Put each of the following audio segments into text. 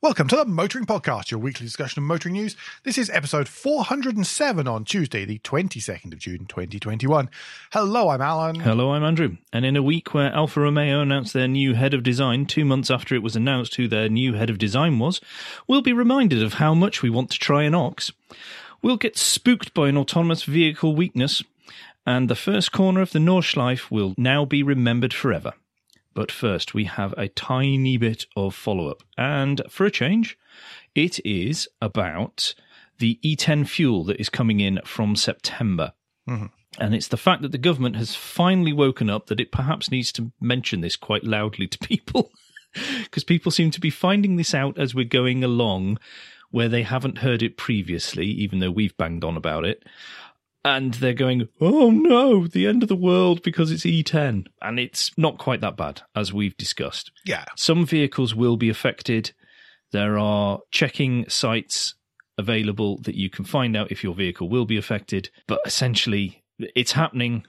Welcome to the Motoring Podcast, your weekly discussion of motoring news. This is episode 407 on Tuesday, the 22nd of June, 2021. Hello, I'm Alan. Hello, I'm Andrew. And in a week where Alfa Romeo announced their new head of design two months after it was announced who their new head of design was, we'll be reminded of how much we want to try an ox. We'll get spooked by an autonomous vehicle weakness, and the first corner of the Nordschleife will now be remembered forever. But first, we have a tiny bit of follow up. And for a change, it is about the E10 fuel that is coming in from September. Mm-hmm. And it's the fact that the government has finally woken up that it perhaps needs to mention this quite loudly to people. Because people seem to be finding this out as we're going along, where they haven't heard it previously, even though we've banged on about it and they're going, oh no, the end of the world because it's E10. And it's not quite that bad, as we've discussed. Yeah. Some vehicles will be affected. There are checking sites available that you can find out if your vehicle will be affected. But essentially, it's happening.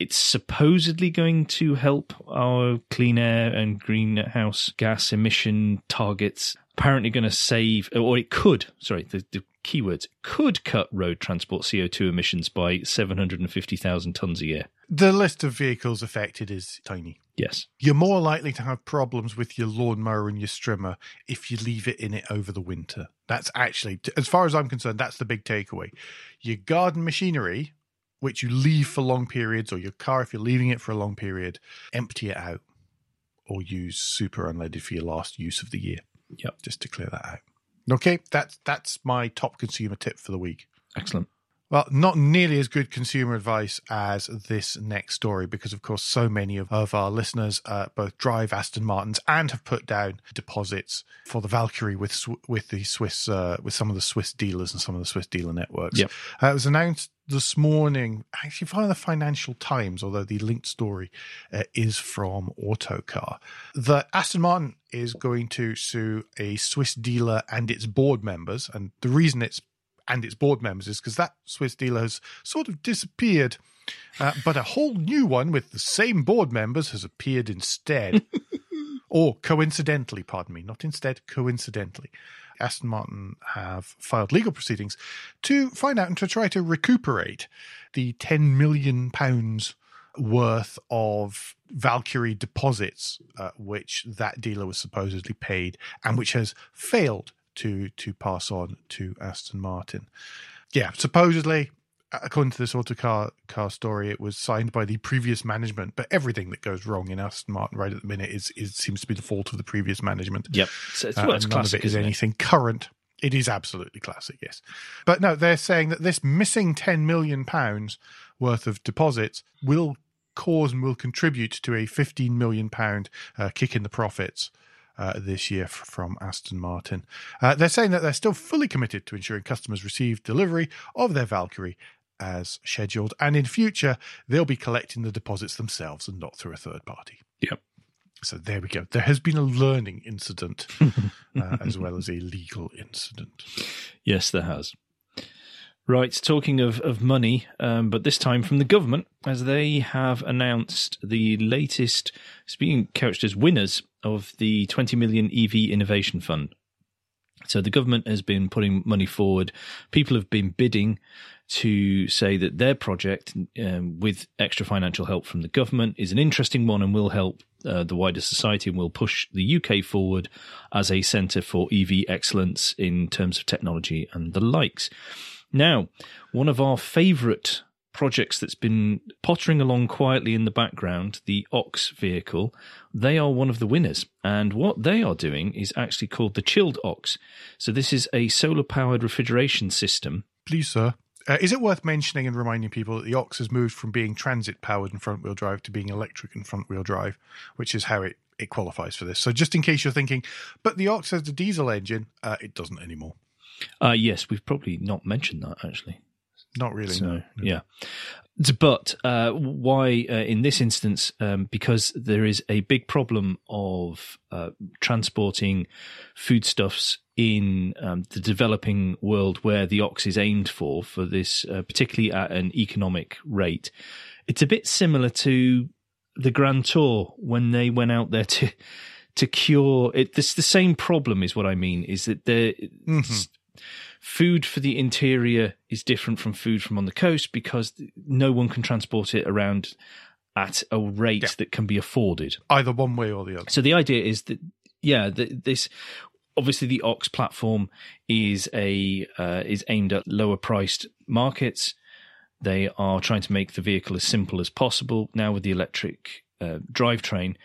It's supposedly going to help our clean air and greenhouse gas emission targets. Apparently, going to save, or it could, sorry, the, the keywords, could cut road transport CO2 emissions by 750,000 tonnes a year. The list of vehicles affected is tiny. Yes. You're more likely to have problems with your lawnmower and your strimmer if you leave it in it over the winter. That's actually, as far as I'm concerned, that's the big takeaway. Your garden machinery, which you leave for long periods, or your car, if you're leaving it for a long period, empty it out or use super unleaded for your last use of the year. Yep. Just to clear that out. Okay, that's that's my top consumer tip for the week. Excellent. Well, not nearly as good consumer advice as this next story, because of course, so many of, of our listeners uh, both drive Aston Martins and have put down deposits for the Valkyrie with with the Swiss uh, with some of the Swiss dealers and some of the Swiss dealer networks. Yep. Uh, it was announced this morning, actually via the Financial Times, although the linked story uh, is from Autocar, that Aston Martin is going to sue a Swiss dealer and its board members, and the reason it's and its board members is because that Swiss dealer has sort of disappeared. Uh, but a whole new one with the same board members has appeared instead. or coincidentally, pardon me, not instead, coincidentally. Aston Martin have filed legal proceedings to find out and to try to recuperate the 10 million pounds worth of Valkyrie deposits, uh, which that dealer was supposedly paid and which has failed to to pass on to Aston Martin. Yeah, supposedly, according to this autocar car story, it was signed by the previous management, but everything that goes wrong in Aston Martin right at the minute is, is seems to be the fault of the previous management. Yep, so it's, Uh, well, it's and none classic. of it is isn't it? anything current. It is absolutely classic, yes. But no, they're saying that this missing ten million pounds worth of deposits will cause and will contribute to a fifteen million pound uh, kick in the profits uh, this year from Aston Martin. Uh, they're saying that they're still fully committed to ensuring customers receive delivery of their Valkyrie as scheduled, and in future they'll be collecting the deposits themselves and not through a third party. Yep. So there we go. There has been a learning incident uh, as well as a legal incident. Yes, there has. Right, talking of, of money, um, but this time from the government, as they have announced the latest, it's being couched as winners of the 20 million EV Innovation Fund. So the government has been putting money forward. People have been bidding to say that their project, um, with extra financial help from the government, is an interesting one and will help uh, the wider society and will push the UK forward as a centre for EV excellence in terms of technology and the likes. Now, one of our favourite projects that's been pottering along quietly in the background, the Ox vehicle, they are one of the winners. And what they are doing is actually called the Chilled Ox. So this is a solar powered refrigeration system. Please, sir. Uh, is it worth mentioning and reminding people that the Ox has moved from being transit powered and front wheel drive to being electric and front wheel drive, which is how it, it qualifies for this? So, just in case you're thinking, but the Ox has a diesel engine, uh, it doesn't anymore. Uh, yes, we've probably not mentioned that actually. Not really. So, no. yeah. But uh, why, uh, in this instance, um, because there is a big problem of uh, transporting foodstuffs in um, the developing world where the ox is aimed for, for this, uh, particularly at an economic rate. It's a bit similar to the Grand Tour when they went out there to to cure it. This the same problem is what I mean. Is that the Mhm. Food for the interior is different from food from on the coast because no one can transport it around at a rate Yeah. that can be afforded. Either one way or the other. So the idea is that yeah, the, this obviously the Ox platform is a uh, is aimed at lower priced markets. They are trying to make the vehicle as simple as possible now with the electric uh, drivetrain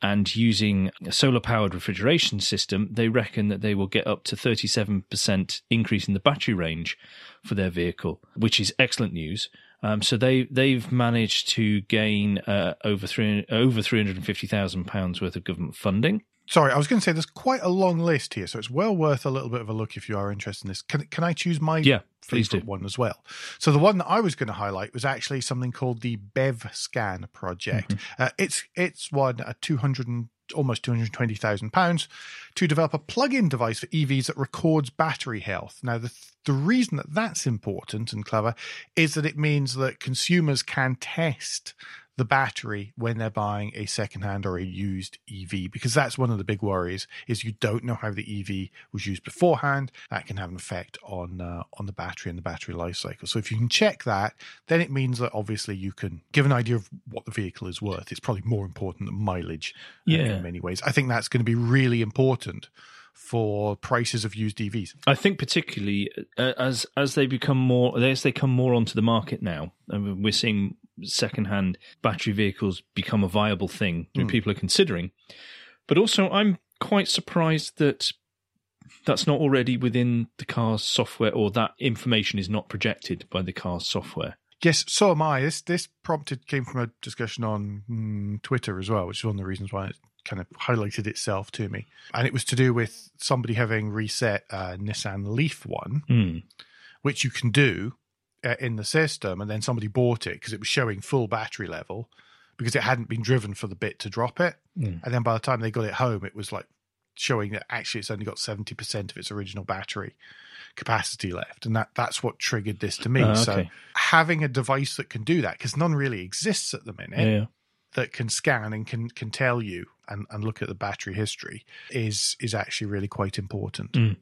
and using a solar powered refrigeration system. They reckon that they will get up to 37% increase in the battery range for their vehicle, which is excellent news. Um, so they they've managed to gain uh, over three over three hundred and fifty thousand pounds worth of government funding. Sorry, I was going to say there's quite a long list here, so it's well worth a little bit of a look if you are interested in this. Can can I choose my Yeah, favorite one as well? So the one that I was going to highlight was actually something called the Bev Scan project. Mm-hmm. Uh, it's it's won a two hundred and almost two hundred twenty thousand pounds to develop a plug-in device for EVs that records battery health. Now the the reason that that's important and clever is that it means that consumers can test the battery when they're buying a second-hand or a used EV because that's one of the big worries is you don't know how the EV was used beforehand. That can have an effect on uh, on the battery and the battery life cycle. So if you can check that then it means that obviously you can give an idea of what the vehicle is worth. It's probably more important than mileage uh, Yeah. in many ways. I think that's going to be really important for prices of used EVs I think particularly uh, as as they become more as they come more onto the market now, I mean, we're seeing secondhand battery vehicles become a viable thing that Mm. people are considering. But also, I'm quite surprised that that's not already within the car's software, or that information is not projected by the car's software. Yes, so am I. This this prompted came from a discussion on mm, Twitter as well, which is one of the reasons why it kind of highlighted itself to me. And it was to do with somebody having reset a Nissan Leaf one, Hmm. which you can do uh, in the system, and then somebody bought it because it was showing full battery level because it hadn't been driven for the bit to drop it. Mm. And then by the time they got it home, it was like showing that actually it's only got seventy percent of its original battery capacity left, and that that's what triggered this to me. Ah, So having a device that can do that because none really exists at the minute Yeah. that can scan and can can tell you and, and look at the battery history is is actually really quite important. Mm.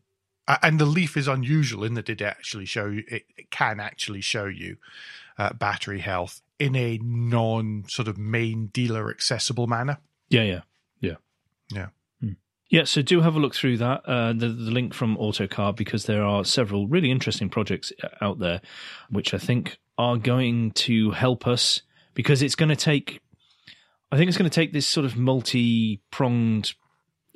And the Leaf is unusual in that it actually show you it, it can actually show you uh, battery health in a non sort of main dealer accessible manner. Yeah, yeah, yeah, Yeah. Hmm. Yeah, so do have a look through that. Uh, the, the link from Autocar because there are several really interesting projects uh, out there, which I think are going to help us because it's going to take. I think it's going to take this sort of multi-pronged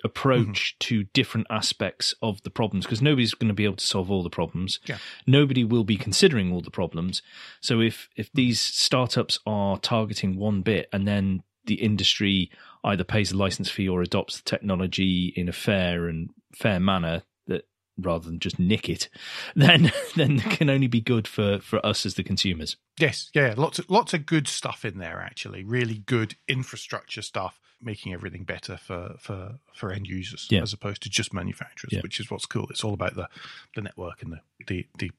approach mm-hmm. to different aspects of the problems because nobody's going to be able to solve all the problems. Yeah. Nobody will be considering all the problems. So if if mm-hmm. these startups are targeting one bit and then the industry either pays a license fee or adopts the technology in a fair and fair manner that rather than just nick it, then then it can only be good for for us as the consumers. Yes, yeah, lots of lots of good stuff in there actually. Really good infrastructure stuff, making everything better for for for end users Yeah. as opposed to just manufacturers, Yeah. which is what's cool. It's all about the the network and the the, the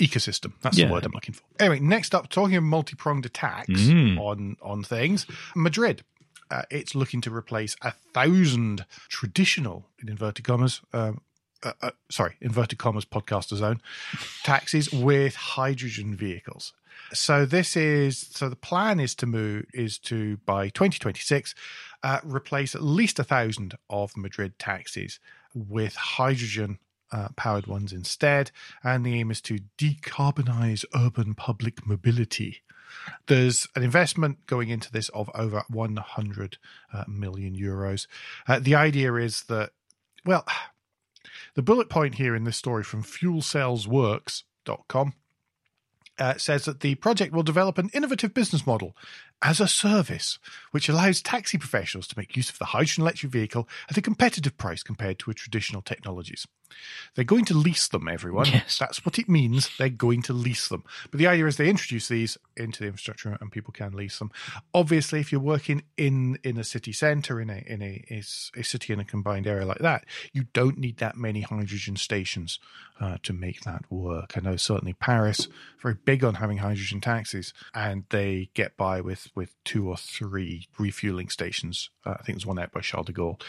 ecosystem. That's Yeah. the word I'm looking for. Anyway, next up, talking of multi pronged attacks Mm. on on things, Madrid. Uh, it's looking to replace a thousand traditional, in inverted commas, um, uh, uh, sorry, inverted commas, podcaster zone taxis with hydrogen vehicles. So this is so the plan is to move is to by 2026 uh, replace at least a thousand of Madrid taxis with hydrogen uh, powered ones instead, and the aim is to decarbonize urban public mobility. There's an investment going into this of over 100 uh, million euros. Uh, the idea is that, well, the bullet point here in this story from fuelcellsworks.com uh, says that the project will develop an innovative business model as a service, which allows taxi professionals to make use of the hydrogen electric vehicle at a competitive price compared to traditional technologies. They're going to lease them, everyone. Yes. That's what it means. They're going to lease them. But the idea is they introduce these into the infrastructure and people can lease them. Obviously, if you're working in in a city centre, in a in a, a, a city in a combined area like that, you don't need that many hydrogen stations uh, to make that work. I know certainly Paris very big on having hydrogen taxis, and they get by with with two or three refueling stations. Uh, I think there's one out by Charles de Gaulle.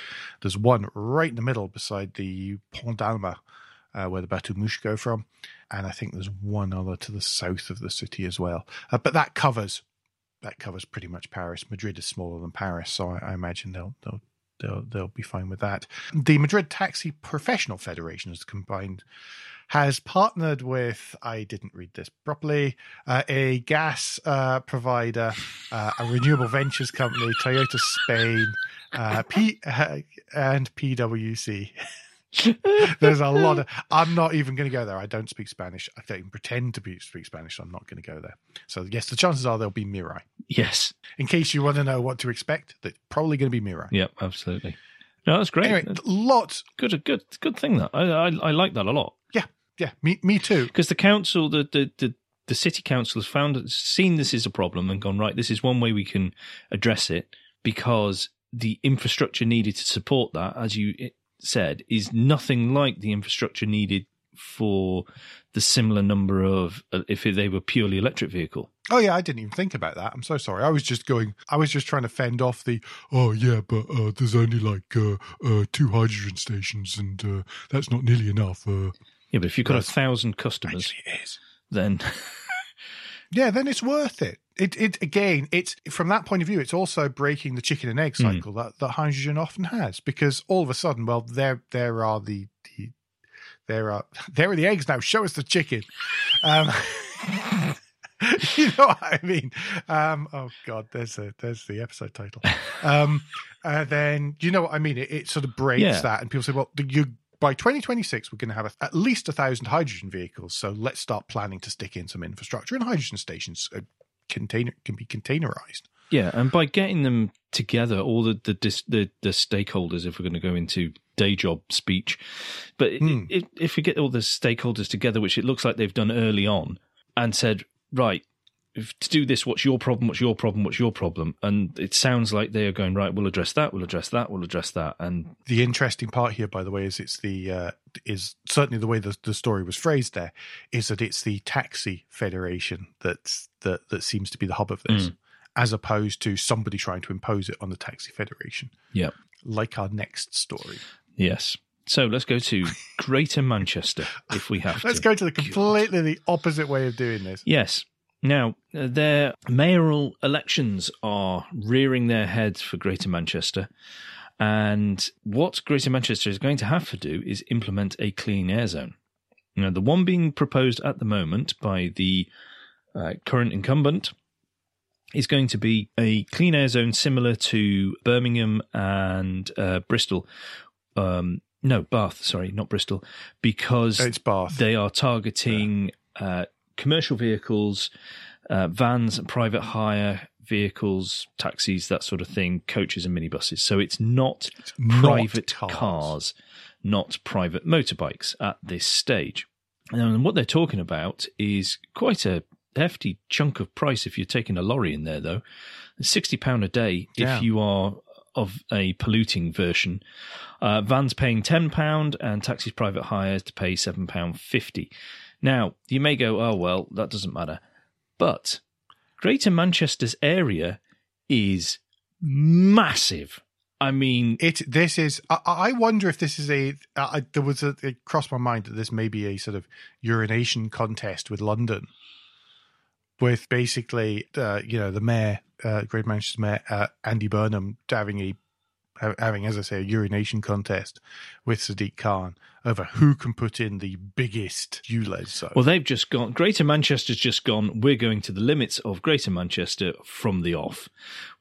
There's one right in the middle beside the Pont d'Alma, uh, where the Bateau Mouche go from, and I think there's one other to the south of the city as well. Uh, but that covers that covers pretty much Paris. Madrid is smaller than Paris, so I, I imagine they'll they'll they'll they'll be fine with that. The Madrid Taxi Professional Federation has combined has partnered with I didn't read this properly uh, a gas uh, provider, uh, a renewable ventures company, Toyota Spain, uh, P uh, and PwC. There's a lot of. I'm not even going to go there. I don't speak Spanish. I don't even pretend to be, speak Spanish. So I'm not going to go there. So yes, the chances are there'll be Mirai. Yes. In case you want to know what to expect, that's probably going to be Mirai. Yep. Absolutely. No, that's great. Anyway, lots. Good. Good. Good thing that I I, I like that a lot Yeah, yeah. Me, me too. because the council, the, the the the city council has found seen this is a problem and gone right. This is one way we can address it because the infrastructure needed to support that, as you said, is nothing like the infrastructure needed for the similar number of uh, if they were purely electric vehicle. Oh yeah, I didn't even think about that. I'm so sorry. I was just going. I was just trying to fend off the. Oh yeah, but uh, there's only like uh, uh, two hydrogen stations, and uh, that's not nearly enough. Uh, Yeah, but if you've got a thousand customers, it is. then Yeah, then it's worth it. It it again. It's from that point of view. It's also breaking the chicken and egg cycle that, that hydrogen often has because all of a sudden, well, there there are the, the there are there are the eggs now. Show us the chicken. Um, you know what I mean? Um, oh God, there's a there's the episode title. Um, uh, then you know what I mean? It, it sort of breaks Yeah. that, and people say, well, you by 2026 we're going to have a, at least a thousand hydrogen vehicles. So let's start planning to stick in some infrastructure, and hydrogen stations uh, container can be containerized. Yeah, and by getting them together, all the the the, the stakeholders, if we're going to go into day job speech, but Hmm. i if we get all the stakeholders together, which it looks like they've done early on, and said, right, if, to do this, what's your problem? What's your problem? What's your problem? And it sounds like they are going right. We'll address that. We'll address that. We'll address that. And The interesting part here, by the way, is it's the uh, is certainly the way the, the story was phrased there is that it's the taxi federation that's that that seems to be the hub of this, as opposed to somebody trying to impose it on the taxi federation. yeah, Like our next story. yes. So let's go to Greater Manchester if we have Let's to. go to the completely the opposite way of doing this. Yes. Now, uh, their mayoral elections are rearing their heads for Greater Manchester. And what Greater Manchester is going to have to do is implement a clean air zone. Now, the one being proposed at the moment by the uh, current incumbent is going to be a clean air zone similar to Birmingham and uh, Bristol. Um, no, Bath, sorry, not Bristol, because It's Bath. they are targeting uh, commercial vehicles, uh, vans, private hire vehicles, taxis, that sort of thing, coaches and minibuses. So it's not not private cars. cars. not private motorbikes at this stage. And what they're talking about is quite a hefty chunk of price if you're taking a lorry in there, though. Sixty pound a day Yeah. if you are of a polluting version. Uh, vans paying ten pound and taxis private hires to pay seven pound fifty. Now you may go, oh well, that doesn't matter, but Greater Manchester's area is massive. I mean, It this is. I, I wonder if this is a. I, there was a. It crossed my mind that this may be a sort of urination contest with London, with basically, uh, you know, the mayor, uh, Great Manchester Mayor uh, Andy Burnham having a having, as I say, a urination contest with Sadiq Khan over who can put in the biggest ULEZ zone. Well, they've just gone. Greater Manchester's just gone. We're going to the limits of Greater Manchester from the off,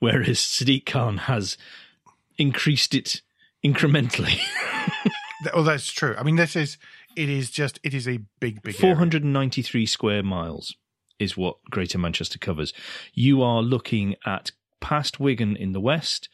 whereas Sadiq Khan has increased it incrementally. Oh, that's true. I mean, this is. It is just. It is a big, big. Four area. hundred and ninety-three square miles is what Greater Manchester covers. You are looking at past Wigan in the west.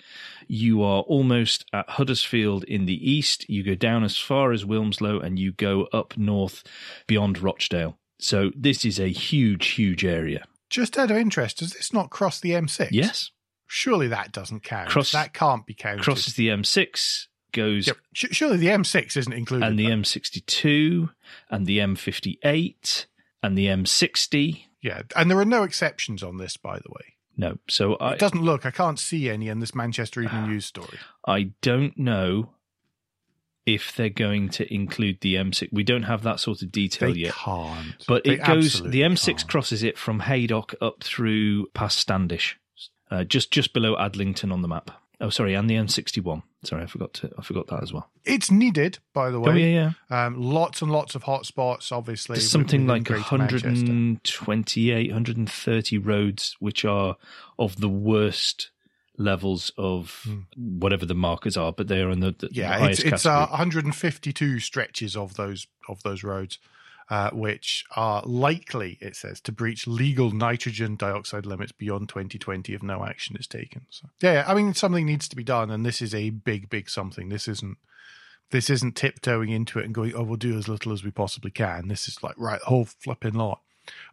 You are almost at Huddersfield in the east. You go down as far as Wilmslow, and you go up north beyond Rochdale. So this is a huge, huge area. Just out of interest, does this not cross the M6? Yes. Surely that doesn't count. Cross- that can't be counted. crosses the M6, goes Yep. Surely the M6 isn't included. and the M62 and the M58 and the M60. yeah, and there are no exceptions on this, by the way. No. So I, it doesn't look. I can't see any in this Manchester Evening News story. I don't know if they're going to include the M6. We don't have that sort of detail They yet. can't. But They it goes. The M6 can't. crosses it from Haydock up through past Standish, uh, just just below Adlington on the map. Oh, sorry, and the M61. Sorry, I forgot to. I forgot that as well. It's needed, by the way. Oh yeah, yeah. Um, lots and lots of hotspots, obviously. There's something like Greater Manchester. 128, 130 roads which are of the worst levels of whatever the markers are, but they're in the, the. Yeah, it's it's uh, 152 stretches of those of those roads, uh, which are likely, it says, to breach legal nitrogen dioxide limits beyond 2020 if no action is taken. So yeah, I mean something needs to be done, and this is a big, big something. This isn't this isn't tiptoeing into it and going, oh, we'll do as little as we possibly can. This is like right, whole flipping lot.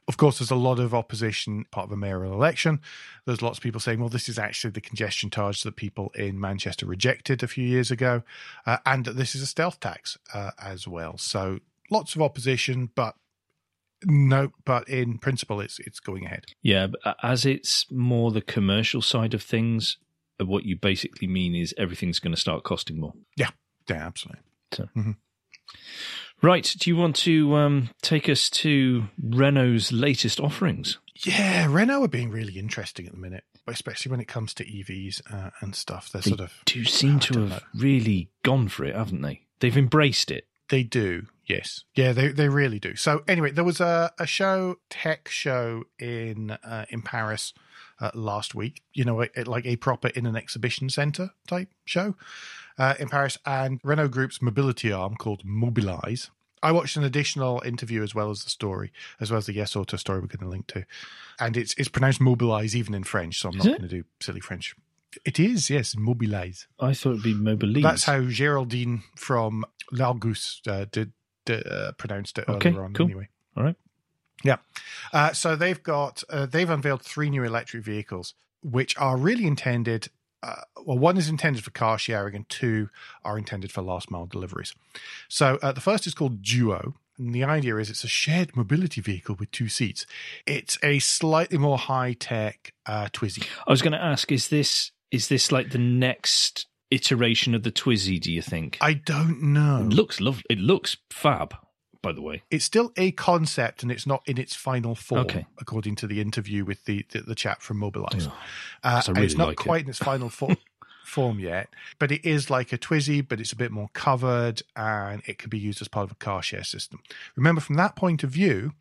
Of course, there's a lot of opposition part of a mayoral election. There's lots of people saying, well, this is actually the congestion charge that people in Manchester rejected a few years ago, uh, and that this is a stealth tax uh, as well. So lots of opposition, but no, but in principle, it's it's going ahead. Yeah, but as it's more the commercial side of things, uh, what you basically mean is everything's going to start costing more. Yeah, yeah, absolutely. Right. Do you want to um, take us to Renault's latest offerings? Yeah, Renault are being really interesting at the minute, especially when it comes to EVs uh, and stuff. They're They sort of do seem to have know. really gone for it, haven't they? They've embraced it. They do, yes. Yeah, they they really do. So anyway, there was a, a show, tech show in uh, in Paris uh, last week. You know, it, like a proper in an exhibition center type show uh, in Paris, and Renault Group's mobility arm called Mobilize. I watched an additional interview as well as the story, as well as the Yes Auto story we're going to link to, and it's it's pronounced Mobilize even in French. So I'm Is not it? going to do silly French. It is yes, Mobilize. I thought it'd be Mobilise. That's how Geraldine from Largus uh, did, did uh, pronounced it Okay, earlier on. cool. Anyway, All right. yeah. Uh, so they've got uh, they've unveiled three new electric vehicles, which are really intended. Uh, well, one is intended for car sharing, and two are intended for last mile deliveries. So uh, the first is called Duo. And the idea is it's a shared mobility vehicle with two seats. It's a slightly more high tech uh, Twizy. I was going to ask: is this is this like the next iteration of the Twizy? Do you think? I don't know. It looks lovely. It looks fab. By the way, it's still a concept and it's not in its final form, Okay. according to the interview with the the, the chap from Mobilize. Uh, really it's not like it. quite in its final form. Form yet, but it is like a Twizy, but it's a bit more covered and it could be used as part of a car share system. Remember, from that point of view,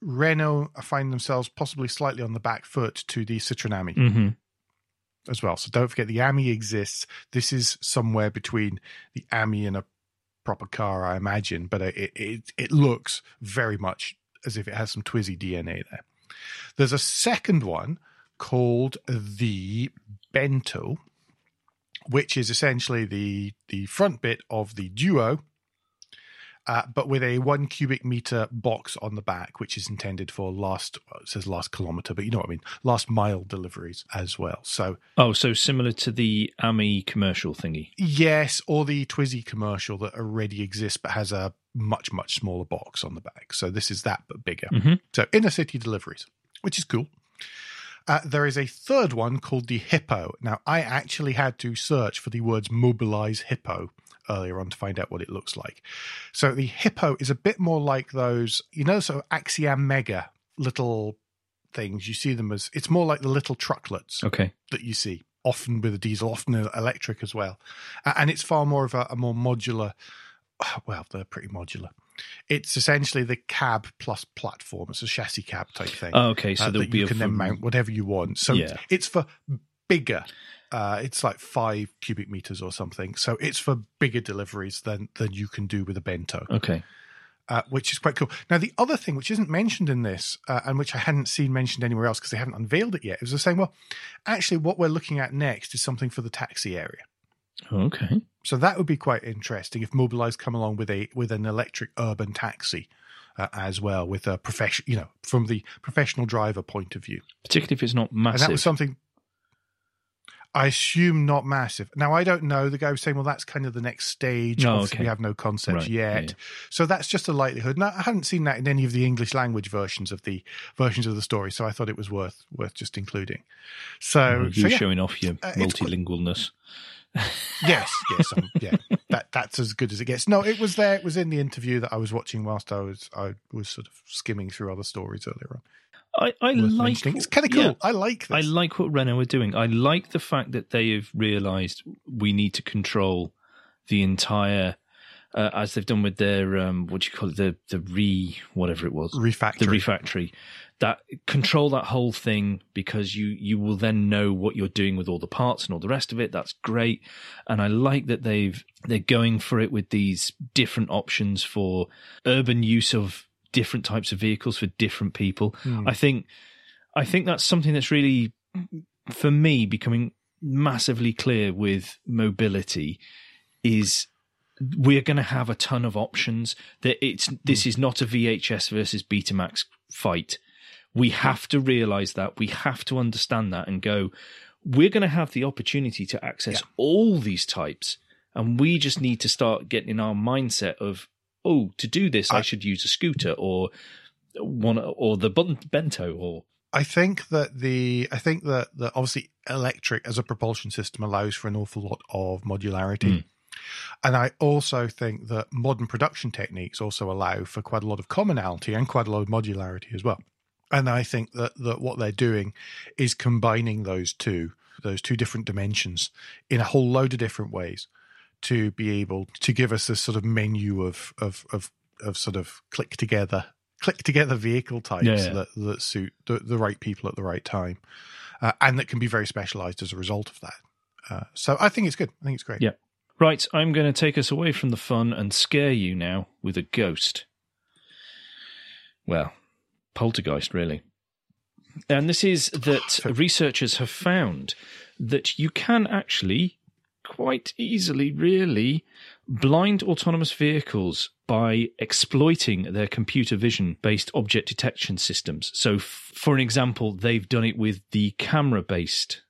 Renault find themselves possibly slightly on the back foot to the Citroen Ami hmm as well. So don't forget the Ami exists. This is somewhere between the Ami and a proper car, I imagine, but it it, it looks very much as if it has some Twizy DNA there. There's a second one called the Bento, which is essentially the the front bit of the Duo. Uh, but with a one cubic meter box on the back, which is intended for last, well, it says last kilometer, but you know what I mean, last mile deliveries as well. So Oh, so similar to the Ami commercial thingy. Yes, or the Twizy commercial that already exists but has a much, much smaller box on the back. So this is that but bigger. Mhm. So inner city deliveries, which is cool. Uh, there is a third one called the Hippo. Now, I actually had to search for the words mobilize Hippo earlier on to find out what it looks like. So the Hippo is a bit more like those, you know, so Aixam Mega little things. You see them as, it's more like the little trucklets Okay. that you see, often with a diesel, often electric as well. And it's far more of a, a more modular, well, they're pretty modular. It's essentially the cab plus platform. It's a chassis cab type thing. Oh, okay. So uh, that you can then mount whatever you want. So Yeah. it's for bigger. Uh, it's like five cubic meters or something. So it's for bigger deliveries than than you can do with a bento Okay. uh, which is quite cool. Now, the other thing which isn't mentioned in this, uh, and which I hadn't seen mentioned anywhere else because they haven't unveiled it yet, is they're saying, well, actually, what we're looking at next is something for the taxi area. Okay. So that would be quite interesting if Mobilize come along with a with an electric urban taxi uh, as well, with a profession, you know, from the professional driver point of view. Particularly if it's not And that was something. I assume not massive. Now I don't know. The guy was saying, "Well, that's kind of the next stage. Oh, Obviously, okay. we have no concepts Right, yet, yeah. so that's just a likelihood." And I hadn't seen that in any of the English language versions of the versions of the story, so I thought it was worth worth just including. So, you so yeah, showing off your Uh, multilingualness. yes, yes, um, yeah. That that's as good as it gets. No, it was there. It was in the interview that I was watching whilst I was I was sort of skimming through other stories earlier on. I, I like. It's kind of cool. yeah. I like this. I like what Renault are doing. I like the fact that they have realised we need to control the entire, uh, as they've done with their um, what do you call it, the the re whatever it was, refactory. the refactory. That control that whole thing because you you will then know what you're doing with all the parts and all the rest of it. That's great, and I like that they've they're going for it with these different options for urban use of different types of vehicles for different people. Hmm. I think I think that's something that's really for me becoming massively clear with mobility is we're going to have a ton of options that it's this is not a VHS versus Betamax fight. We have to realize that we have to understand that and go we're going to have the opportunity to access Yeah. all these types and we just need to start getting in our mindset of oh to do this I, I- should use a scooter or one or the bento or I think that the I think that that obviously electric as a propulsion system allows for an awful lot of modularity. Mm. And I also think that modern production techniques also allow for quite a lot of commonality and quite a lot of modularity as well. And I think that, that what they're doing is combining those two, those two different dimensions in a whole load of different ways to be able to give us this sort of menu of of of, of sort of click together click together vehicle types Yeah, yeah. that that suit the, the right people at the right time, uh, and that can be very specialized as a result of that. Uh, so I think it's good. I think it's great. Yeah. Right, I'm going to take us away from the fun and scare you now with a ghost. Well, poltergeist, really. And this is that researchers have found that you can actually quite easily, really, blind autonomous vehicles by exploiting their computer vision based object detection systems. So, f- for an example, they've done it with the camera based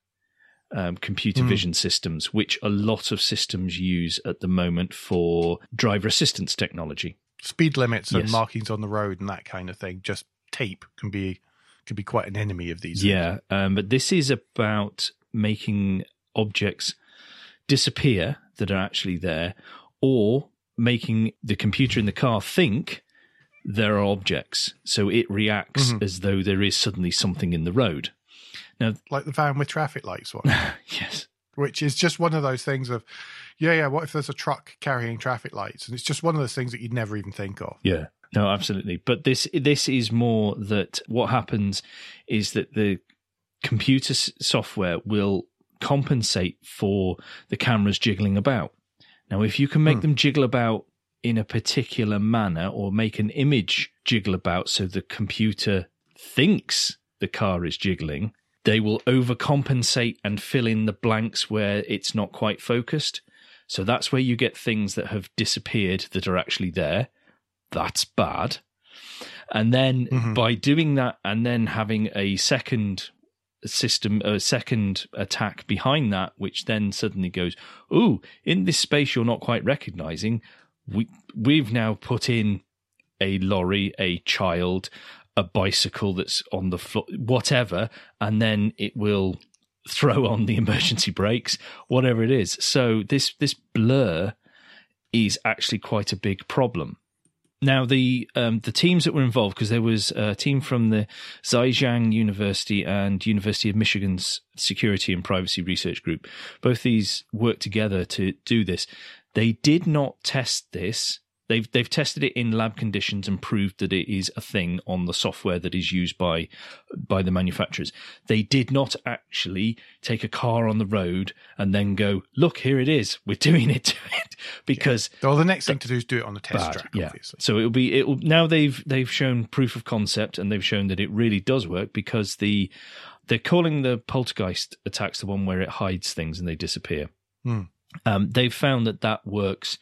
um, computer Mm. vision systems, which a lot of systems use at the moment for driver assistance technology. Speed limits and Yes. markings on the road and that kind of thing. Just tape can be can be quite an enemy of these. Yeah, um, but this is about making objects disappear that are actually there, or making the computer in the car think there are objects, so it reacts Mhm. as though there is suddenly something in the road. Now, like the van with traffic lights one, yes, which is just one of those things of, yeah, yeah. What if there's a truck carrying traffic lights, and it's just one of those things that you'd never even think of. Yeah. No, absolutely. But this this is more that what happens is that the computer software will compensate for the cameras jiggling about. Now, if you can make Hmm. them jiggle about in a particular manner or make an image jiggle about so the computer thinks the car is jiggling, they will overcompensate and fill in the blanks where it's not quite focused. So that's where you get things that have disappeared that are actually there. That's bad. And then Mhm. by doing that and then having a second system, a second attack behind that, which then suddenly goes, "Ooh, in this space you're not quite recognizing, we we've now put in a lorry, a child, a bicycle that's on the floor, whatever, and then it will throw on the emergency brakes, whatever it is. So this this blur is actually quite a big problem. Now the um, the teams that were involved because there was a team from the Zhejiang University and University of Michigan's Security and Privacy Research Group. Both these worked together to do this. They did not test this. They've they've tested it in lab conditions and proved that it is a thing on the software that is used by by the manufacturers. They did not actually take a car on the road and then go, look, here it is. We're doing it to it because Well, the next thing to do is do it on the test bad. track, yeah. obviously. So it'll be it'll now they've they've shown proof of concept and they've shown that it really does work because the they're calling the poltergeist attacks the one where it hides things and they disappear. Hmm. Um, they've found that that works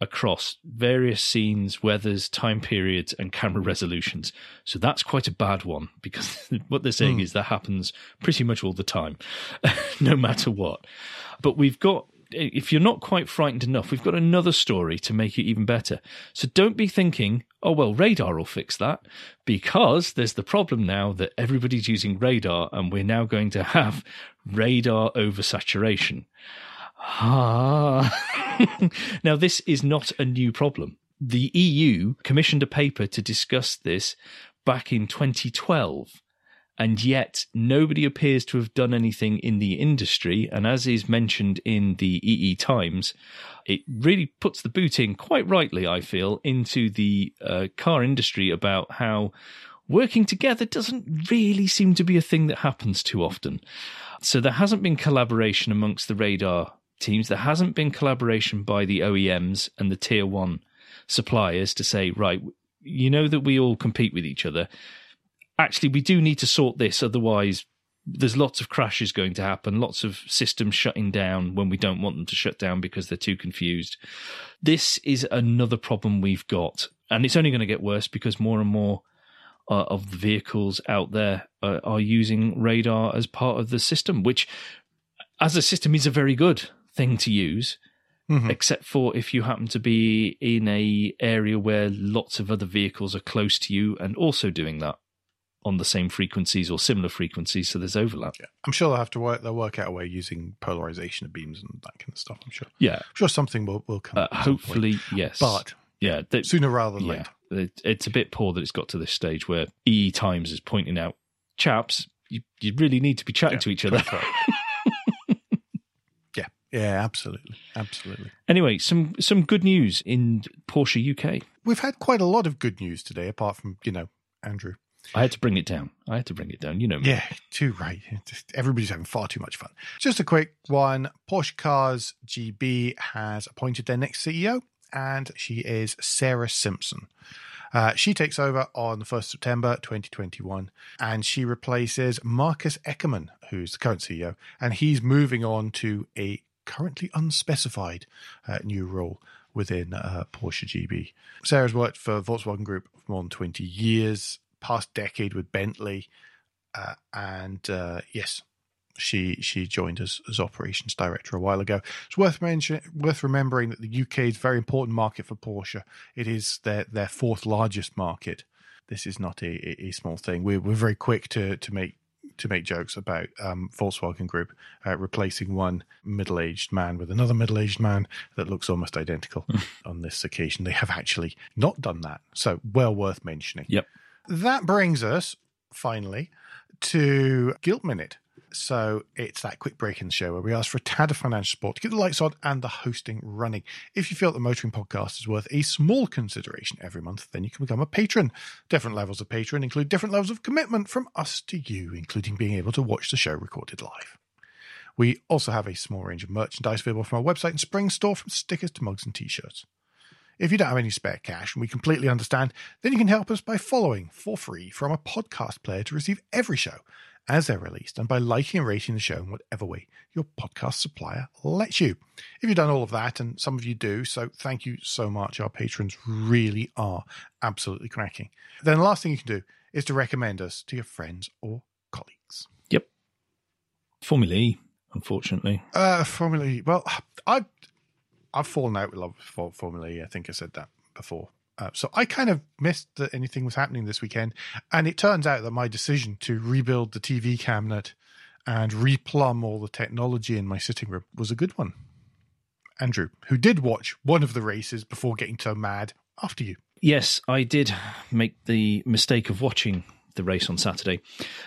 across various scenes, weathers, time periods, and camera resolutions. So that's quite a bad one because what they're saying mm. is that happens pretty much all the time, no matter what. But we've got if you're not quite frightened enough, we've got another story to make it even better. So don't be thinking, oh, well, radar will fix that, because there's the problem now that everybody's using radar and we're now going to have radar oversaturation. Ah. now, this is not a new problem. The EU commissioned a paper to discuss this back in 2012 and yet nobody appears to have done anything in the industry. And as is mentioned in the EE Times, it really puts the boot in quite rightly, I feel, into the uh, car industry about how working together doesn't really seem to be a thing that happens too often. So there hasn't been collaboration amongst the radar teams. There hasn't been collaboration by the OEMs and the tier one suppliers to say, right, you know that we all compete with each other actually we do need to sort this otherwise there's lots of crashes going to happen lots of systems shutting down when we don't want them to shut down because they're too confused this is another problem we've got and it's only going to get worse because more and more uh, of the vehicles out there uh, are using radar as part of the system which as a system is a very good thing to use Mm-hmm. except for if you happen to be in a area where lots of other vehicles are close to you and also doing that on the same frequencies or similar frequencies, so there's overlap. Yeah. I'm sure they'll have to work. They'll work out a way using polarization of beams and that kind of stuff. I'm sure. Yeah, I'm sure something will will come. Uh, hopefully, yes. But yeah, sooner rather than yeah, later. it's a bit poor that it's got to this stage where E Times is pointing out, chaps, you you really need to be chatting yeah, to each other. yeah, absolutely, absolutely. Anyway, some some good news in Porsche UK. We've had quite a lot of good news today, apart from you know Andrew I had to bring it down. I had to bring it down. You know me. Yeah, too right. Just, everybody's having far too much fun. Just a quick one. Porsche Cars GB has appointed their next CEO, and she is Sarah Simpson. Uh, she takes over on the 1st September 2021, and she replaces Marcus Eckermann, who's the current CEO, and he's moving on to a currently unspecified uh, new role within uh, Porsche GB. Sarah's worked for Volkswagen Group for more than 20 years past decade with Bentley, uh, and uh, yes, she she joined as as operations director a while ago. It's worth mention, worth remembering that the UK is a very important market for Porsche. It is their their fourth largest market. This is not a, a small thing. We're we're very quick to to make to make jokes about um, Volkswagen Group uh, replacing one middle aged man with another middle aged man that looks almost identical. on this occasion, they have actually not done that. So, well worth mentioning. Yep. That brings us finally to Guilt Minute. So it's that quick break in the show where we ask for a tad of financial support to keep the lights on and the hosting running. If you feel the Motoring Podcast is worth a small consideration every month, then you can become a patron. Different levels of patron include different levels of commitment from us to you, including being able to watch the show recorded live. We also have a small range of merchandise available from our website and spring store from stickers to mugs and t-shirts. If you don't have any spare cash, and we completely understand, then you can help us by following for free from a podcast player to receive every show as they're released, and by liking and rating the show in whatever way your podcast supplier lets you. If you've done all of that, and some of you do, so thank you so much. Our patrons really are absolutely cracking. Then the last thing you can do is to recommend us to your friends or colleagues. Yep. Formula E, unfortunately. Uh, Formula E. Well, I I've fallen out with love for Formula E. I think I said that before. Uh, so I kind of missed that anything was happening this weekend, and it turns out that my decision to rebuild the TV cabinet and replumb all the technology in my sitting room was a good one. Andrew, who did watch one of the races before getting so mad after you. Yes, I did make the mistake of watching the race on Saturday.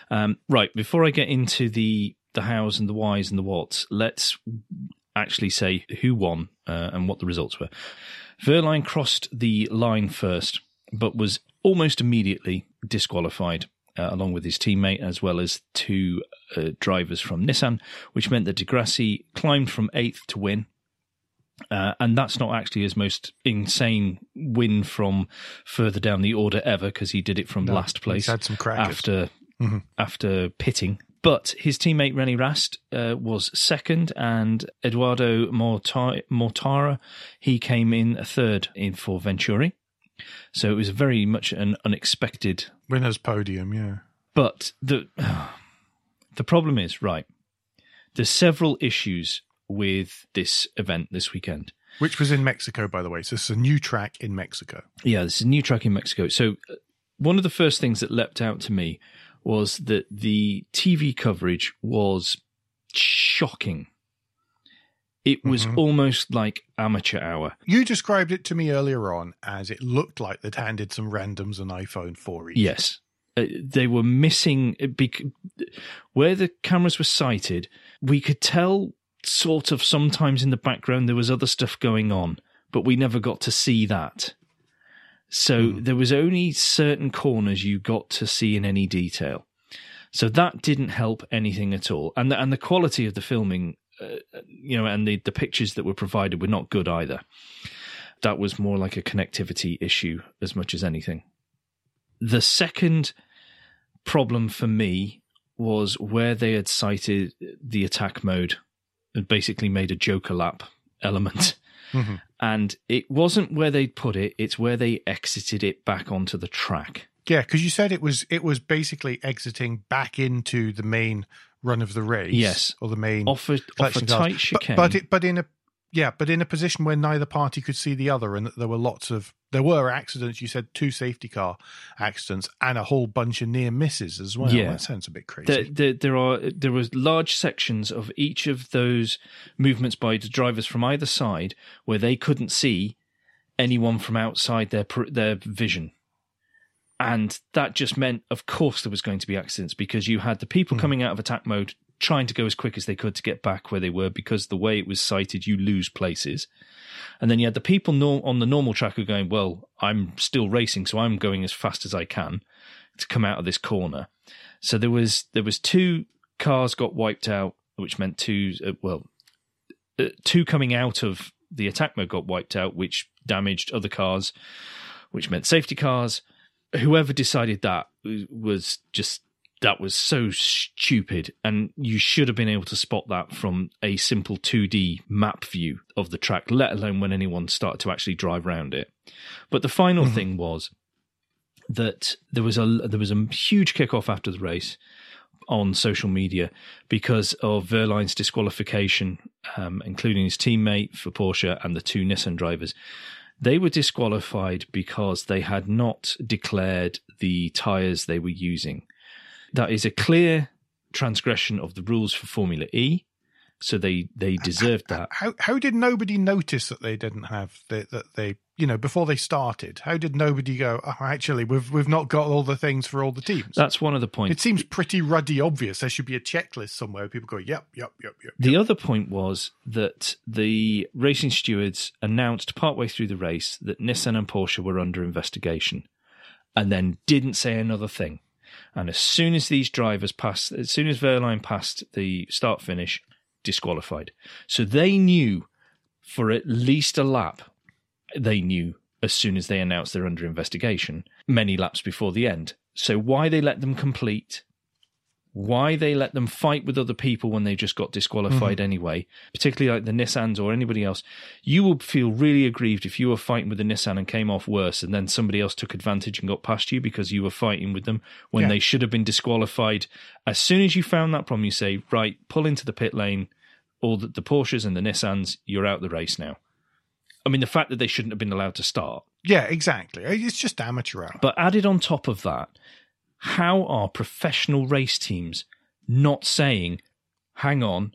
Um, right, before I get into the the hows and the whys and the whats, let's actually say who won uh, and what the results were. Wehrlein crossed the line first, but was almost immediately disqualified. Uh, along with his teammate, as well as two uh, drivers from Nissan, which meant that Di Grassi climbed from eighth to win. Uh, and that's not actually his most insane win from further down the order ever, because he did it from no, last place had some after mm-hmm. after pitting But his teammate René Rast uh, was second, and Edoardo Morta- Mortara he came in third in for Venturi. So it was very much an unexpected. Winners podium, yeah. But the the problem is right. There's several issues with this event this weekend. Which was in Mexico, by the way. So it's a new track in Mexico. Yeah, this is a new track in Mexico. So uh, one of the first things that leapt out to me was that the TV coverage was shocking. It was Mhm. almost like amateur hour. You described it to me earlier on as it looked like they'd handed some randoms an iPhone 4 each. Yes. Uh, they were missing uh, bec- where the cameras were sighted. We could tell sort of sometimes in the background there was other stuff going on, but we never got to see that. So Hmm. there was only certain corners you got to see in any detail. So that didn't help anything at all, and the, and the quality of the filming, uh, you know, and the the pictures that were provided were not good either. That was more like a connectivity issue as much as anything. The second problem for me was where they had sited the attack mode and basically made a Joker lap element. Mhm. And it wasn't where they'd put it, it's where they exited it back onto the track. Yeah, because you said it was it was basically exiting back into the main run of the race. Yes. Or the main Off a, off a tight But, but it but in a yeah, but in a position where neither party could see the other and that there were lots of there were accidents, you said two safety car accidents and a whole bunch of near misses as well. Yeah. That sounds a bit crazy. there, there, there are there was large sections of each of those movements by the drivers from either side where they couldn't see anyone from outside their their vision, and that just meant, of course, there was going to be accidents because you had the people Mhm. coming out of attack mode trying to go as quick as they could to get back where they were because the way it was sited, you lose places. And then you had the people on the normal track who are going, well, I'm still racing, so I'm going as fast as I can to come out of this corner. So there was there was two cars got wiped out, which meant two uh, well, uh, two coming out of the attack mode got wiped out, which damaged other cars, which meant safety cars. Whoever decided that was just that was so stupid, and you should have been able to spot that from a simple 2D map view of the track, let alone when anyone started to actually drive around it. But the final Mhm. thing was that there was a there was a huge kickoff after the race on social media because of Wehrlein's disqualification, um, including his teammate for Porsche and the two Nissan drivers. They were disqualified because they had not declared the tyres they were using. That is a clear transgression of the rules for Formula E. So they, they deserved that. How how did nobody notice that they didn't have the, that they you know before they started? How did nobody go? Oh, actually, we've we've not got all the things for all the teams. That's one of the points. it seems pretty ruddy obvious. There should be a checklist somewhere. Where people go, yep, yep, yep, yep. The other point was that the racing stewards announced partway through the race that Nissan and Porsche were under investigation and then didn't say another thing. And as soon as these drivers passed, as soon as Wehrlein passed the start finish, disqualified. So they knew for at least a lap, they knew as soon as they announced they're under investigation, many laps before the end. So why they let them complete why they let them fight with other people when they just got disqualified mm-hmm. anyway, particularly like the Nissans or anybody else. You would feel really aggrieved if you were fighting with a Nissan and came off worse and then somebody else took advantage and got past you because you were fighting with them when Yeah. they should have been disqualified. As soon as you found that problem, you say, right, pull into the pit lane, all the, the Porsches and the Nissans, you're out the race now. I mean, the fact that they shouldn't have been allowed to start. Yeah, exactly. It's just amateur hour. But added on top of that, how are professional race teams not saying, hang on,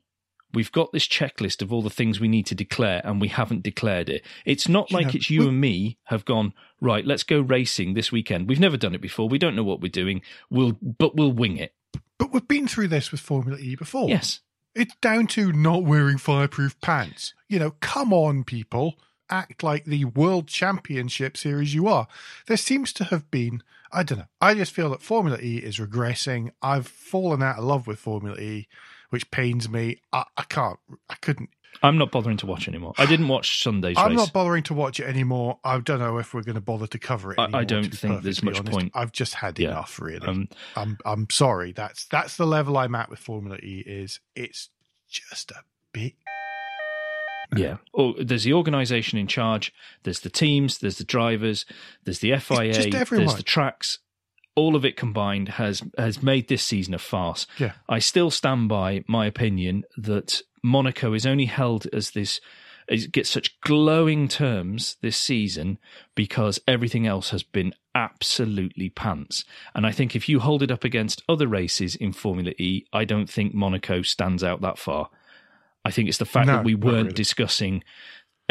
we've got this checklist of all the things we need to declare and we haven't declared it? It's not You like know, it's you we- and me have gone, right, let's go racing this weekend. We've never done it before. We don't know what we're doing. We'll, but we'll wing it. But we've been through this with Formula E before. Yes. It's down to not wearing fireproof pants. You know, come on, people. Act like the world championship series you are. There seems to have been, I don't know, I just feel that Formula E is regressing. I've fallen out of love with Formula E. which pains me. I, I can't. I couldn't. I'm not bothering to watch anymore. I didn't watch Sunday's I'm race. not bothering to watch it anymore. I don't know if we're going to bother to cover it. I- I Anymore, don't to be think there's perfectly much honest. point. I've just had Yeah. enough. Really, Um, I'm. I'm sorry. That's that's the level I'm at with Formula E. Is it's just a bit. Yeah. Oh, there's the organisation in charge. There's the teams. There's the drivers. There's the FIA. there's the tracks. All of it combined has has made this season a farce. Yeah. I still stand by my opinion that Monaco is only held as this. It gets such glowing terms this season because everything else has been absolutely pants. And I think if you hold it up against other races in Formula E, I don't think Monaco stands out that far. I think it's the fact No, that we weren't really. discussing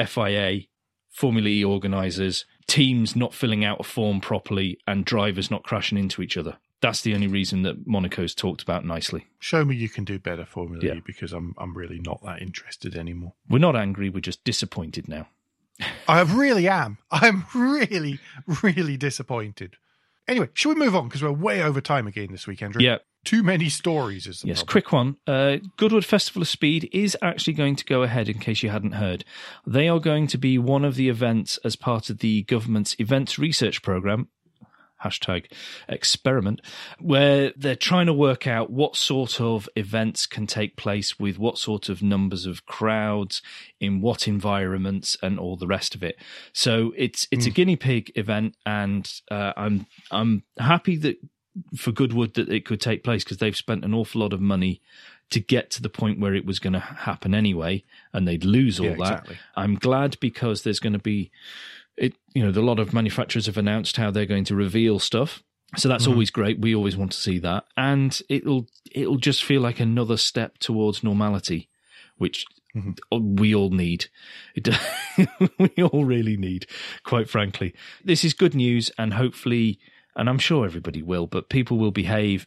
FIA, Formula E organisers, teams not filling out a form properly, and drivers not crashing into each other. That's the only reason that Monaco's talked about nicely. Show me you can do better, Formula Yeah. E, because I'm I'm really not that interested anymore. We're not angry, we're just disappointed now. I really am. I'm really, really disappointed. Anyway, should we move on because we're way over time again this week, Andrew? Yeah, Too many stories is the Yes, problem. quick one. Uh, Goodwood Festival of Speed is actually going to go ahead in case you hadn't heard. They are going to be one of the events as part of the government's events research program. Hashtag experiment, where they're trying to work out what sort of events can take place with what sort of numbers of crowds, in what environments, and all the rest of it. So it's it's a guinea pig event, and uh, I'm I'm happy that for Goodwood that it could take place because they've spent an awful lot of money to get to the point where it was going to happen anyway, and they'd lose all Yeah, that. exactly. I'm glad because there's going to be it. You know, a lot of manufacturers have announced how they're going to reveal stuff. So that's mm-hmm. always great. We always want to see that, and it'll it'll just feel like another step towards normality, which mm-hmm. we all need. We all really need, quite frankly. This is good news, and hopefully, and I'm sure everybody will, but people will behave.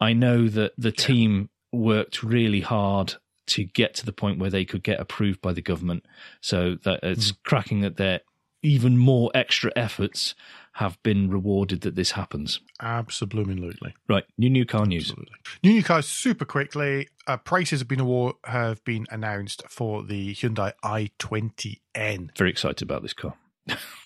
I know that the team worked really hard to get to the point where they could get approved by the government. So that it's cracking that their even more extra efforts have been rewarded that this happens. Absolutely. Right, new new car news. Absolutely. New new cars super quickly. Uh, prices have been award, have been announced for the Hyundai i20N. Very excited about this car.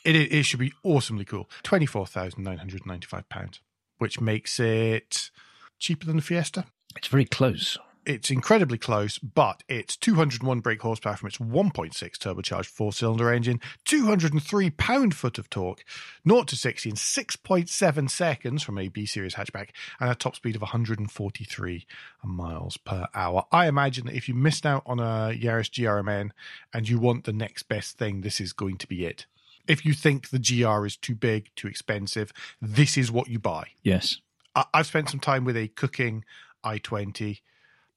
It, it should be awesomely cool. Twenty four thousand nine hundred ninety five pounds, which makes it cheaper than the Fiesta. It's very close. It's incredibly close, but it's 201 brake horsepower from its 1.6 turbocharged four cylinder engine, 203 pound foot of torque, 0 to 60 in 6.7 seconds from a B series hatchback, and a top speed of 143 miles per hour. I imagine that if you missed out on a Yaris GRMN and you want the next best thing, this is going to be it. If you think the GR is too big, too expensive, this is what you buy. Yes. I- I've spent some time with a cooking i20.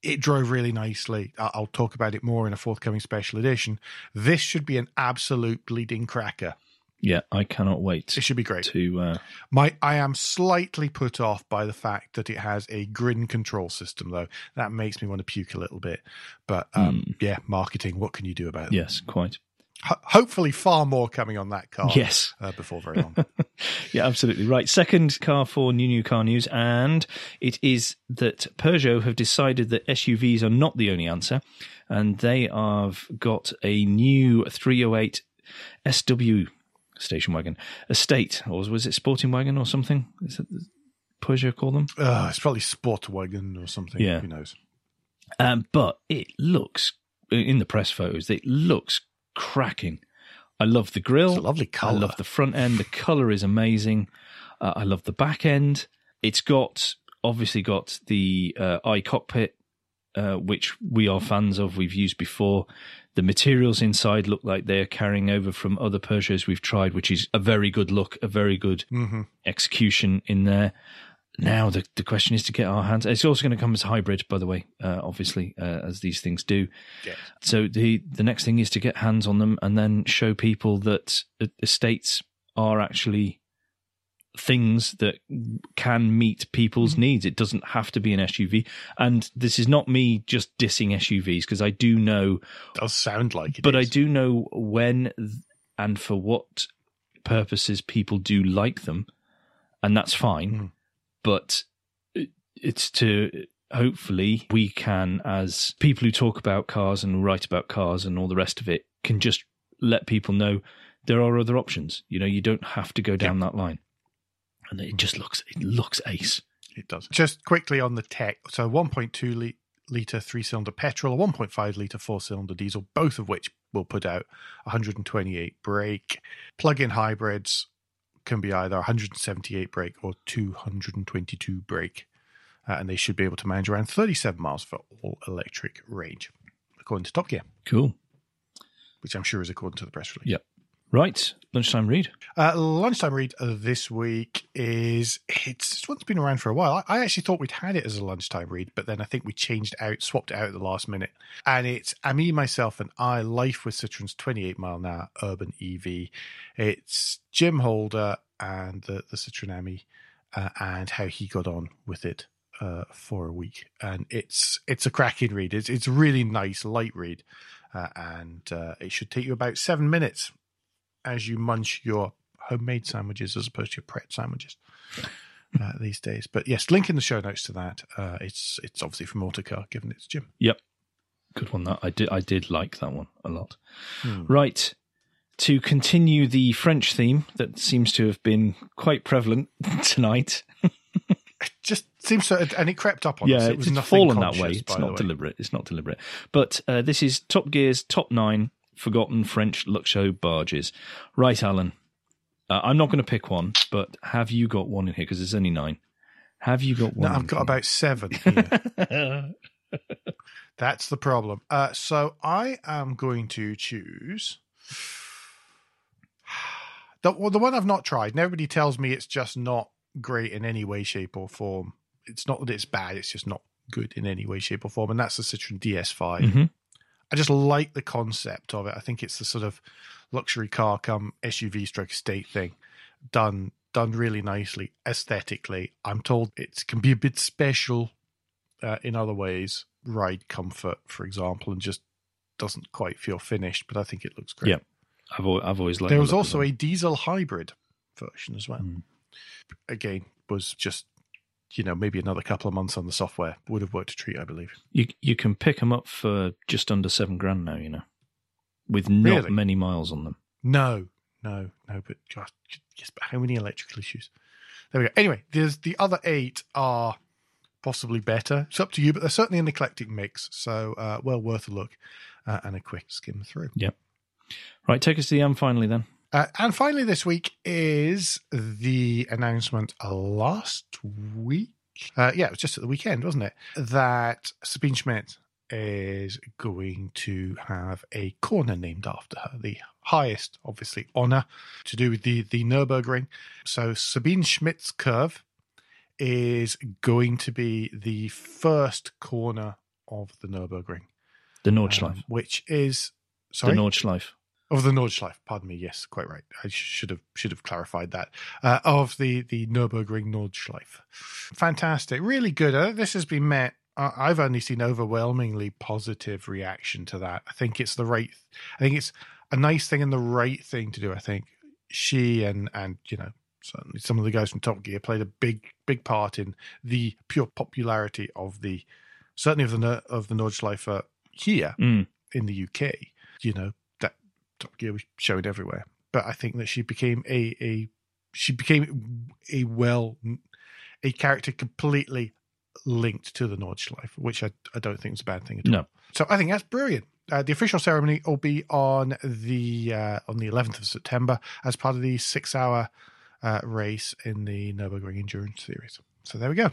It drove really nicely. I- I'll talk about it more in a forthcoming special edition. This should be an absolute bleeding cracker. Yeah, I cannot wait It should be great. to. Uh, My, I am slightly put off by the fact that it has a grin control system, though. That makes me want to puke a little bit. But um, yeah, marketing. What can you do about it? yes, quite. Ho- hopefully, far more coming on that car. Yes. uh, before very long. Yeah, absolutely. Right. Second car for new new car news, and it is that Peugeot have decided that SUVs are not the only answer, and they have got a new 308 SW station wagon estate, or was it sporting wagon or something? Is it Peugeot call them? uh, it's probably sport wagon or something. Yeah. Who knows? Um, but it looks in the press photos, it looks cracking. I love the grill. It's a lovely I love the front end. The color is amazing. Uh, I love the back end. It's got obviously got the uh, iCockpit, uh, which we are fans of. We've used before. The materials inside look like they're carrying over from other Peugeots we've tried, which is a very good look, a very good hmm execution in there. Now the the question is to get our hands. It's also going to come as hybrid, by the way, uh, obviously, uh, as these things do. Yes. So the the next thing is to get hands on them and then show people that uh, estates are actually things that can meet people's needs. It doesn't have to be an SUV. And this is not me just dissing SUVs because I do know It Does sound like it. but I do know when and for what purposes people do like them, and that's fine. Mm. But it's to hopefully we can, as people who talk about cars and write about cars and all the rest of it, can just let people know there are other options. You know, you don't have to go down that line. And it mm. just looks it looks ace. It does. Just quickly on the tech. So 1.2 li- litre three cylinder petrol, a 1.5 litre four cylinder diesel, both of which will put out 128 brake. Plug in hybrids can be either 178 brake or 222 brake. Uh, and they should be able to manage around 37 miles for all electric range, according to Top Gear, Cool. which I'm sure is according to the press release. Yep. Right. Lunchtime read. Uh, lunchtime read this week is it's this one's been around for a while. I, I actually thought we'd had it as a lunchtime read, but then I think we changed out, swapped it out at the last minute. And it's Ami, myself, and I. Life with Citroen's 28 mile hour urban EV. It's Jim Holder and the the Citroen Ami, uh, and how he got on with it uh, for a week. And it's it's a cracking read. It's it's really nice light read, uh, and uh, it should take you about seven minutes as you munch your homemade sandwiches as opposed to your Pret sandwiches uh, these days. But yes, link in the show notes to that. Uh, it's it's obviously from Autocar, given it's Jim. Yep. Good one. That I did. I did like that one a lot. Hmm. Right. To continue the French theme that seems to have been quite prevalent tonight. It just seems so, and it crept up on yeah, us. It it's, was it's fallen that way. It's not way. deliberate. It's not deliberate. But uh, this is Top Gear's top nine forgotten French Luxo barges. Right, Alan. Uh, I'm not going to pick one, but have you got one in here? Because there's only nine. Have you got No, one? I've got here? about seven here. That's the problem. Uh, so I am going to choose the well, the one I've not tried. And everybody tells me it's just not great in any way, shape, or form. It's not that it's bad; it's just not good in any way, shape, or form. And that's the Citroen DS5. Mhm. I just like the concept of it. I think it's the sort of luxury car come SUV stroke estate thing done done really nicely aesthetically. I'm told it can be a bit special uh, in other ways, ride comfort, for example, and just doesn't quite feel finished. But I think it looks great. Yeah, I've al- I've always liked. there was also a diesel hybrid version as well. Mm. Again, was just you know maybe another couple of months on the software would have worked a treat, I believe. you you can pick them up for just under seven grand now. You know, with not Really? many miles on them. No, no, no. But just yes, but how many electrical issues? There we go. Anyway, there's the other eight are possibly better. It's up to you, but they're certainly an eclectic mix, so uh, well worth a look uh, and a quick skim through. Yep. Right, take us to the end finally then. Uh, and finally, this week is the announcement last week. Uh, yeah, it was just at the weekend, wasn't it? That Sabine Schmitz is going to have a corner named after her, the highest, obviously, honor to do with the, the Nürburgring. So Sabine Schmitz's curve is going to be the first corner of the Nürburgring, The Nordschleife. um, which is Sorry? the Nordschleife. Of the Nordschleife. Pardon me. Yes, quite right. I should have should have clarified that. Uh, of the the Nurburgring Nordschleife. Fantastic, really good. Uh, this has been met. Uh, I've only seen overwhelmingly positive reaction to that. I think it's the right. I think it's a nice thing and the right thing to do. I think she and and you know certainly some of the guys from Top Gear played a big big part in the pure popularity of the certainly of the of the Nordschleife here Mm. in the UK. You know Top Gear was shown everywhere, but I think that she became a a she became a well a character completely linked to the Nordschleife, which I I don't think is a bad thing at all. No. So I think that's brilliant. Uh, the official ceremony will be on the uh, on the 11th of September as part of the six hour uh, race in the Nurburgring Endurance Series. So there we go.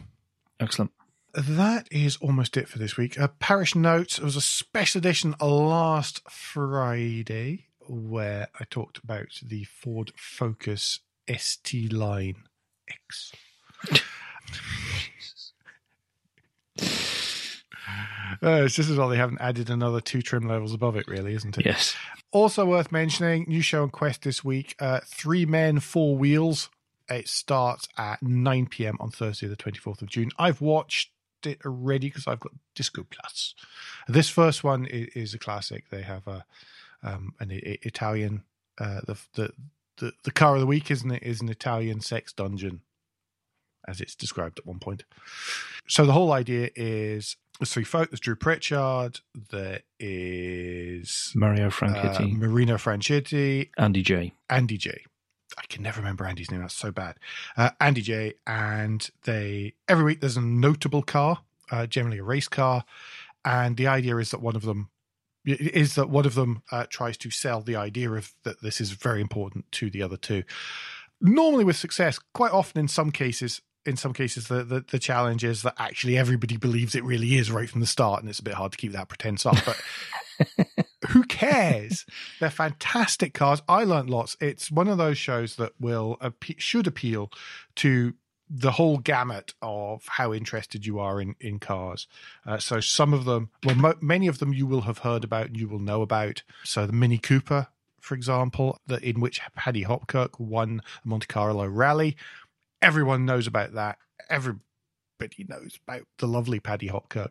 Excellent. That is almost it for this week. Uh, Parish Notes it was a special edition last Friday where I talked about the Ford Focus ST Line X. Uh, it's just as well they haven't added another two trim levels above it, really, isn't it? Yes. Also worth mentioning, new show on Quest this week. Uh, Three Men, Four Wheels. It starts at 9 p.m. on Thursday, the 24th of June. I've watched it already because I've got Disco Plus. This first one is, is a classic. They have a um, an I- Italian. Uh, the, the the the car of the week, isn't it? Is an Italian sex dungeon as it's described at one point. So the whole idea is there's three folk. There's Drew Pritchard. There is Mario uh, Marino Franchitti, Andy Jaye. Andy Jaye. I can never remember Andy's name. That's so bad. Uh, Andy Jaye. And they every week there's a notable car, uh, generally a race car, and the idea is that one of them is that one of them uh, tries to sell the idea of that this is very important to the other two. Normally with success, quite often in some cases, in some cases the, the, the challenge is that actually everybody believes it really is right from the start, and it's a bit hard to keep that pretense up. But who cares? They're fantastic cars. I learned lots. It's one of those shows that will should appeal to the whole gamut of how interested you are in in cars. Uh, so some of them, well, mo- many of them you will have heard about and you will know about. So the Mini Cooper, for example, that in which Paddy Hopkirk won the Monte Carlo Rally. Everyone knows about that. Everybody knows about the lovely Paddy Hopkirk.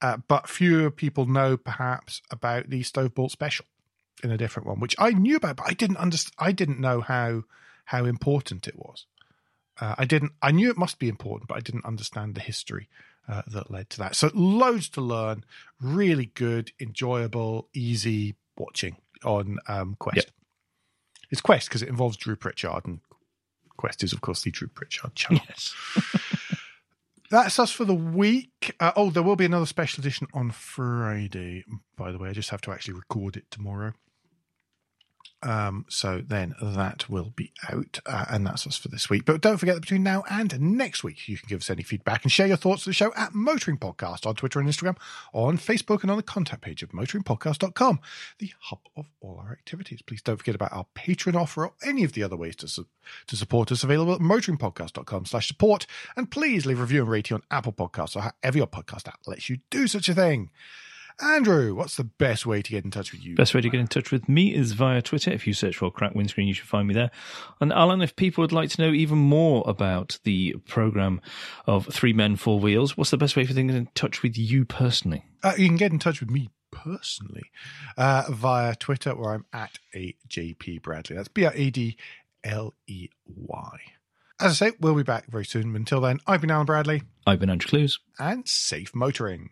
Uh, but fewer people know perhaps about the Stovebolt Special in a different one, which I knew about, but I didn't understand. I didn't know how how important it was. Uh, I didn't. I knew it must be important, but I didn't understand the history uh, that led to that. So loads to learn. Really good, enjoyable, easy watching on um, Quest. Yep. It's Quest because it involves Drew Pritchard, and Quest is of course the Drew Pritchard channel. Yes. That's us for the week. Uh, oh, there will be another special edition on Friday. By the way, I just have to actually record it tomorrow. Um, so then that will be out, uh, and that's us for this week. But don't forget that between now and next week, you can give us any feedback and share your thoughts to the show at Motoring Podcast on Twitter and Instagram, on Facebook, and on the contact page of motoringpodcast.com, the hub of all our activities. Please don't forget about our Patreon offer or any of the other ways to su- to support us available at motoringpodcast.com slash support. And please leave a review and rating on Apple Podcasts or however your podcast app lets you do such a thing. Andrew, what's the best way to get in touch with you? Best way to get in touch with me is via Twitter. If you search for Crack Windscreen, you should find me there. And Alan, if people would like to know even more about the program of Three Men, Four Wheels, what's the best way for them to get in touch with you personally? Uh, you can get in touch with me personally uh, via Twitter, where I'm at AJP Bradley. That's B R A D L E Y. As I say, we'll be back very soon. Until then, I've been Alan Bradley, I've been Andrew Clues. and safe motoring.